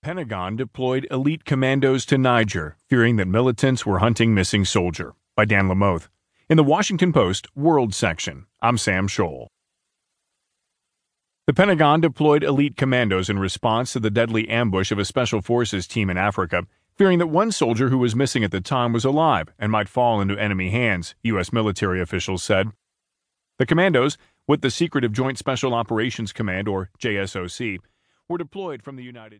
Pentagon deployed elite commandos to Niger, fearing that militants were hunting missing soldier. By Dan Lamothe. In the Washington Post World section, I'm Sam Scholl. The Pentagon deployed elite commandos in response to the deadly ambush of a special forces team in Africa, fearing that one soldier who was missing at the time was alive and might fall into enemy hands, U.S. military officials said. The commandos, with the Secretive Joint Special Operations Command, or JSOC, were deployed from the United States.